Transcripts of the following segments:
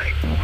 night.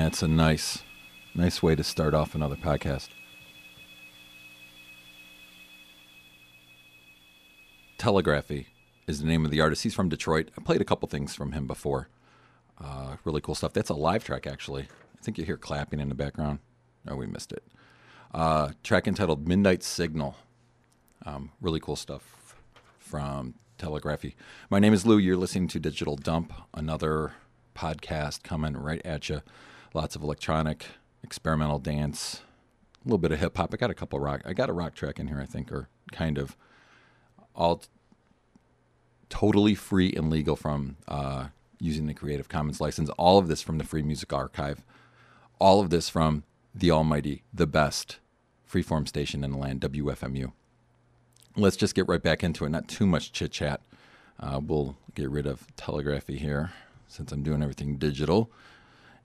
That's a nice, nice way to start off another podcast. Telegraphy is the name of the artist. He's from Detroit. I played a couple things from him before. Uh, really cool stuff. That's a live track, actually. I think you hear clapping in the background. Oh, we missed it. Uh, track entitled Midnight Signal. Um, really cool stuff from Telegraphy. My name is Lou. You're listening to Digital Dump, another podcast coming right at you. Lots of electronic, experimental dance, a little bit of hip hop. I got a couple rock. I got a rock track in here, I think, or kind of all t- totally free and legal from uh, using the Creative Commons license. All of this from the Free Music Archive. All of this from the almighty, the best freeform station in the land, WFMU. Let's just get right back into it. Not too much chit chat. Uh, we'll get rid of telegraphy here since I'm doing everything digital.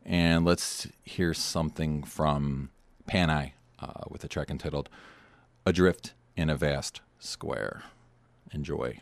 And let's hear something from Panai uh, with a track entitled Adrift in a Vast Square. Enjoy.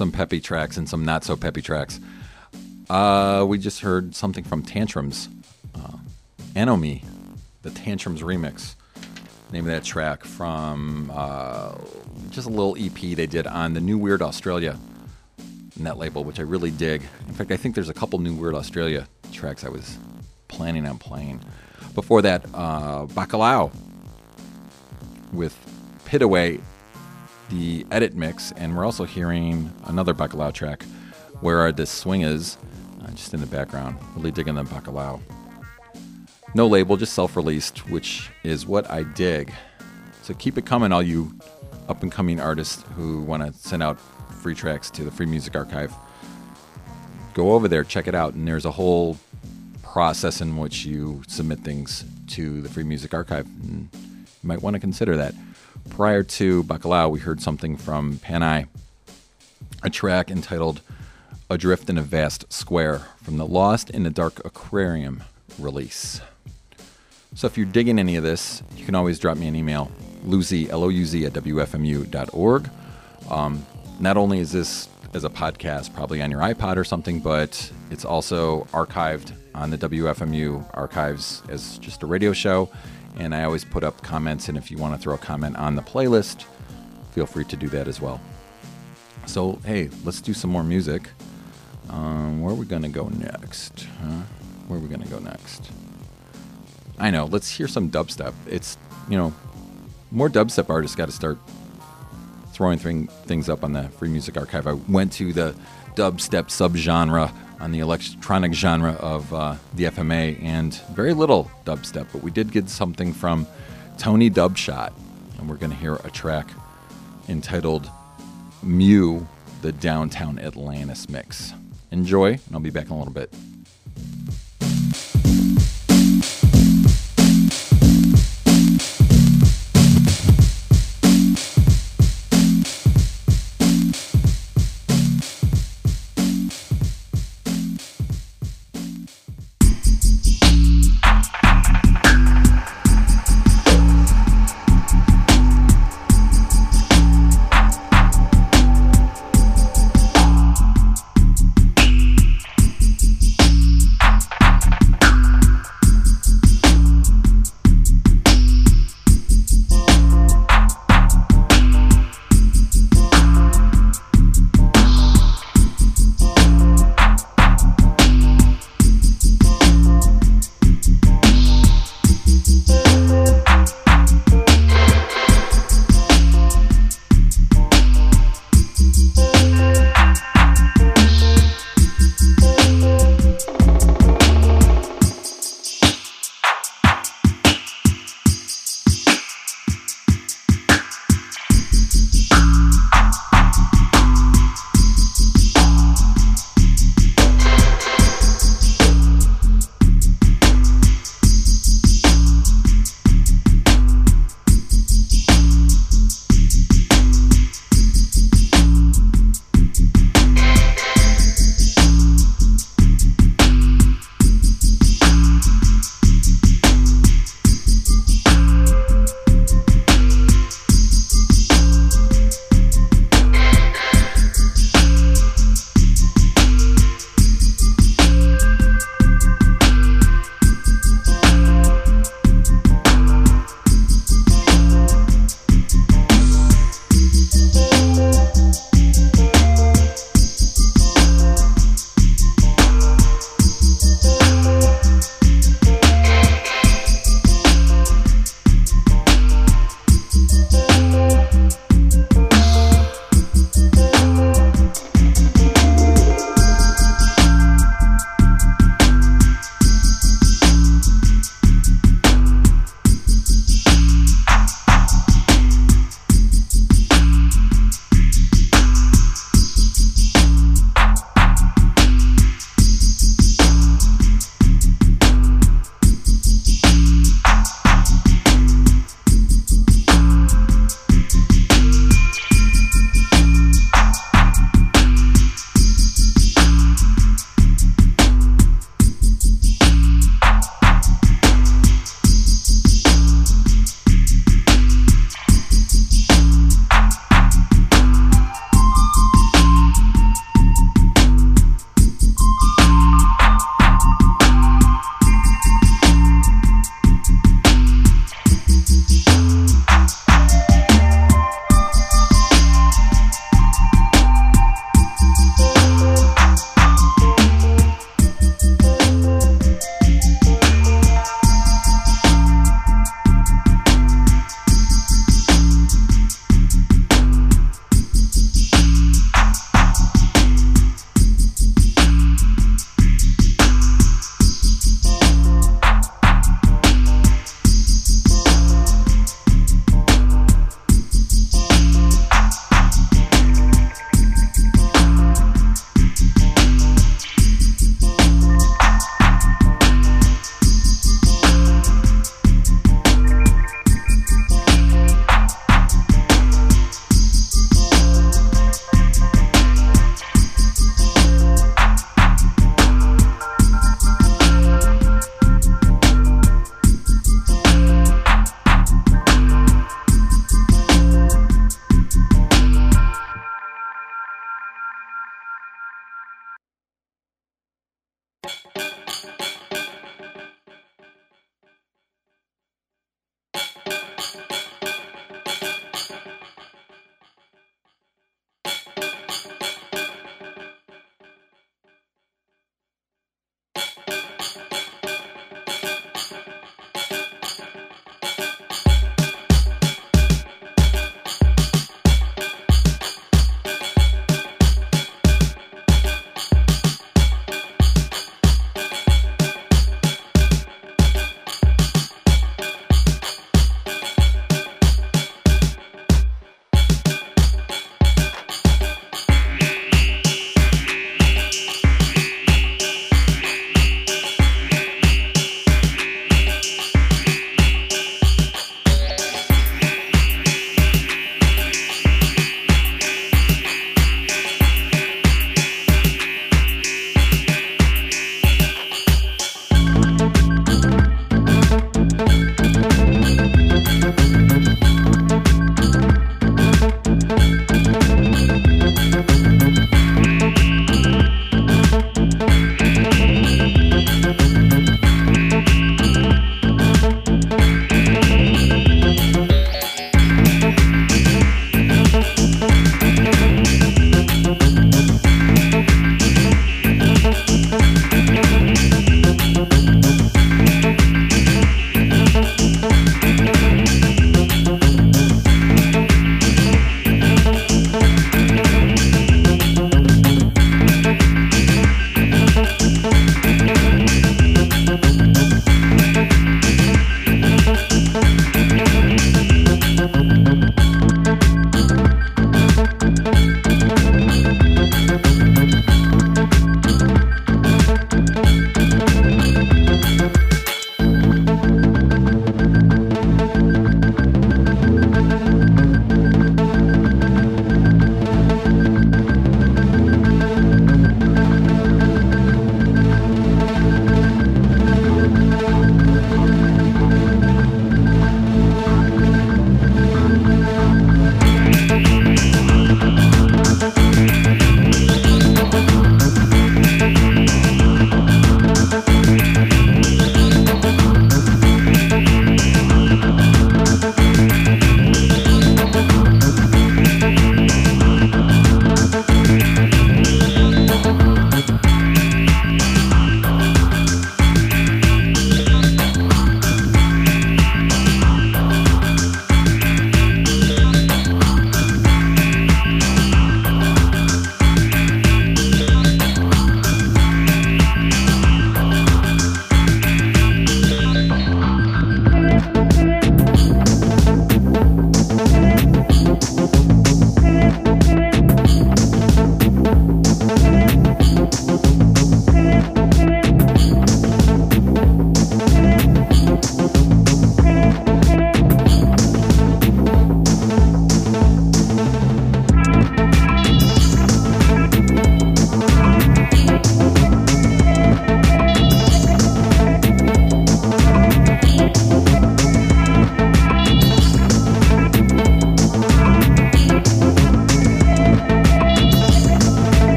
Some peppy tracks and some not so peppy tracks. Uh, we just heard something from Tantrums, uh, the Tantrums remix. Name of that track from uh, just a little EP they did on the New Weird Australia net label, which I really dig. In fact, I think there's a couple New Weird Australia tracks I was planning on playing. Before that, uh, Bacalao with Pitaway the edit mix, and we're also hearing another Bacalao track where are the swing is uh, just in the background. Really digging the Bacalao. No label, just self released, which is what I dig. So keep it coming, all you up and coming artists who want to send out free tracks to the Free Music Archive. Go over there, check it out, and there's a whole process in which you submit things to the Free Music Archive. And you might want to consider that. Prior to Bacalao, we heard something from Panay, a track entitled Adrift in a Vast Square from the Lost in the Dark Aquarium release. So if you're digging any of this, you can always drop me an email, Louz, L-O-U-Z at WFMU.org. Um, not only is this as a podcast, probably on your iPod or something, but it's also archived on the WFMU archives as just a radio show. And I always put up comments, and if you want to throw a comment on the playlist, feel free to do that as well. So, hey, let's do some more music. Um, where are we going to go next? Huh? Where are we going to go next? I know. Let's hear some dubstep. It's, you know, more dubstep artists got to start throwing thing, things up on the Free Music Archive. I went to the dubstep subgenre on the electronic genre of uh, the FMA, and very little dubstep, but we did get something from Tony Dubshot, and we're going to hear a track entitled Mew, the Downtown Atlantis Mix. Enjoy, and I'll be back in a little bit.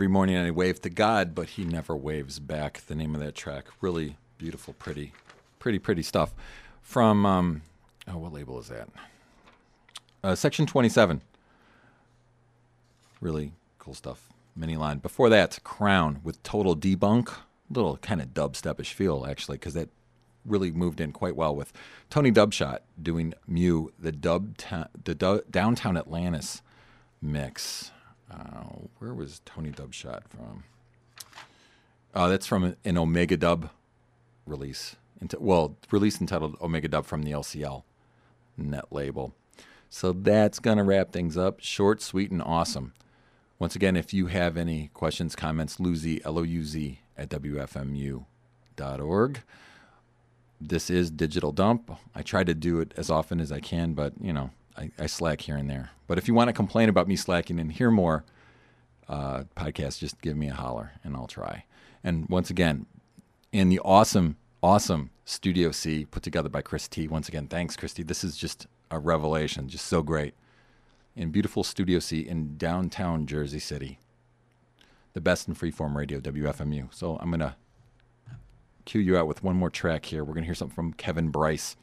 Every morning I wave to God, but he never waves back. The name of that track. Really beautiful, pretty, pretty, pretty stuff. From, um, oh, what label is that? Uh, Section 27. Really cool stuff. Mini Lon. Before that, Crown with Total Debunk. Little kind of dubstepish feel, actually, because that really moved in quite well with Tony Dubshot doing Mew, the dub ta- the du- downtown Atlantis mix. Uh, where was Tony Dubshot from? Uh, that's from an Omega Dub release. Well, release entitled Omega Dub from the LCL net label. So that's going to wrap things up. Short, sweet, and awesome. Once again, if you have any questions, comments, Louz, L O U Z, at WFMU.org. This is Digital Dump. I try to do it as often as I can, but, you know, I, I slack here and there. But if you want to complain about me slacking and hear more uh, podcasts, just give me a holler and I'll try. And once again, in the awesome, awesome Studio C put together by Chris T. Once again, thanks, Christy. This is just a revelation, just so great. In beautiful Studio C in downtown Jersey City. The best in freeform radio, WFMU. So I'm going to cue you out with one more track here. We're going to hear something from Kevin Bryce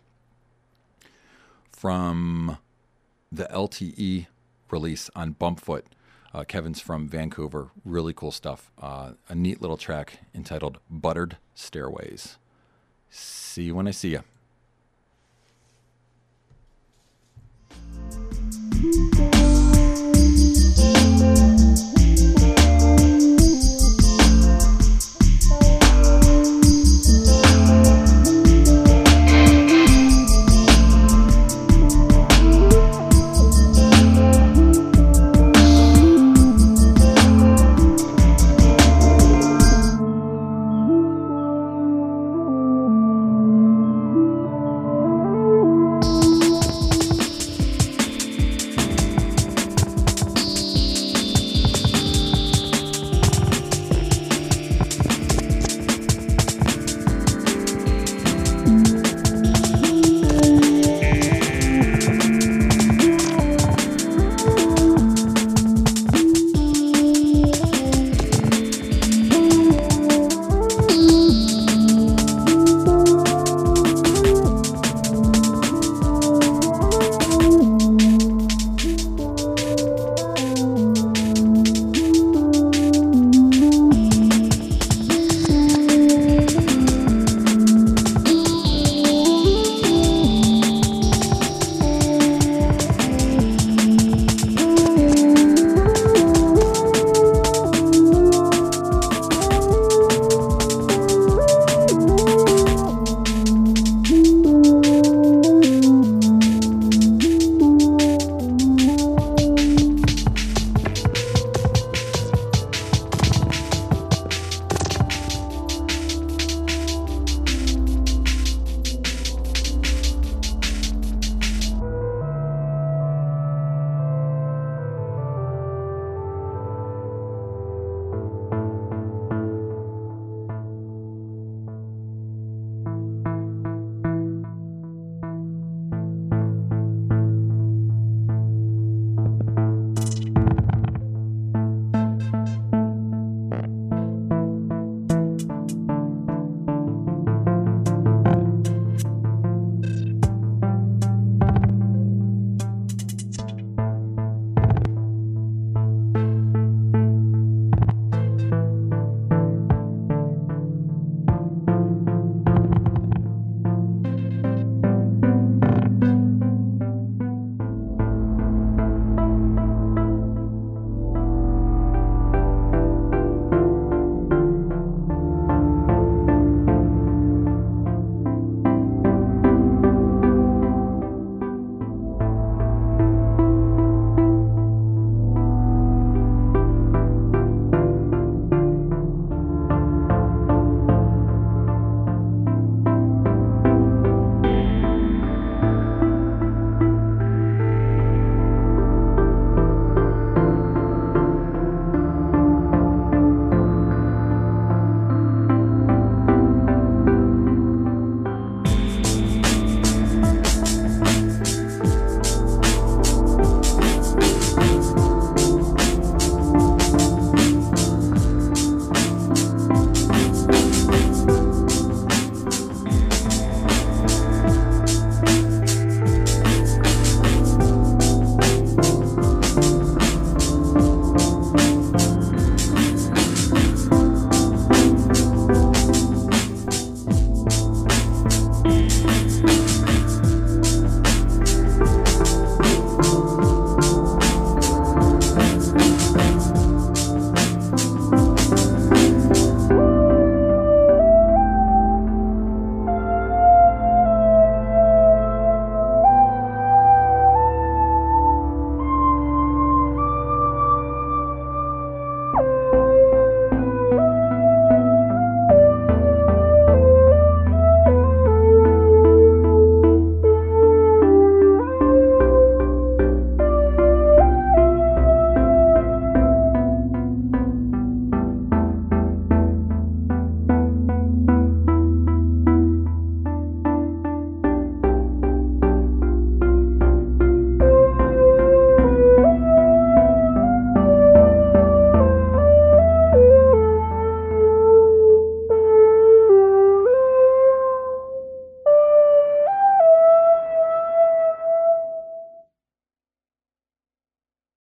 from the LTE release on Bumpfoot. Uh, Kevin's from Vancouver. Really cool stuff. Uh, a neat little track entitled Buttered Stairways. See you when I see you.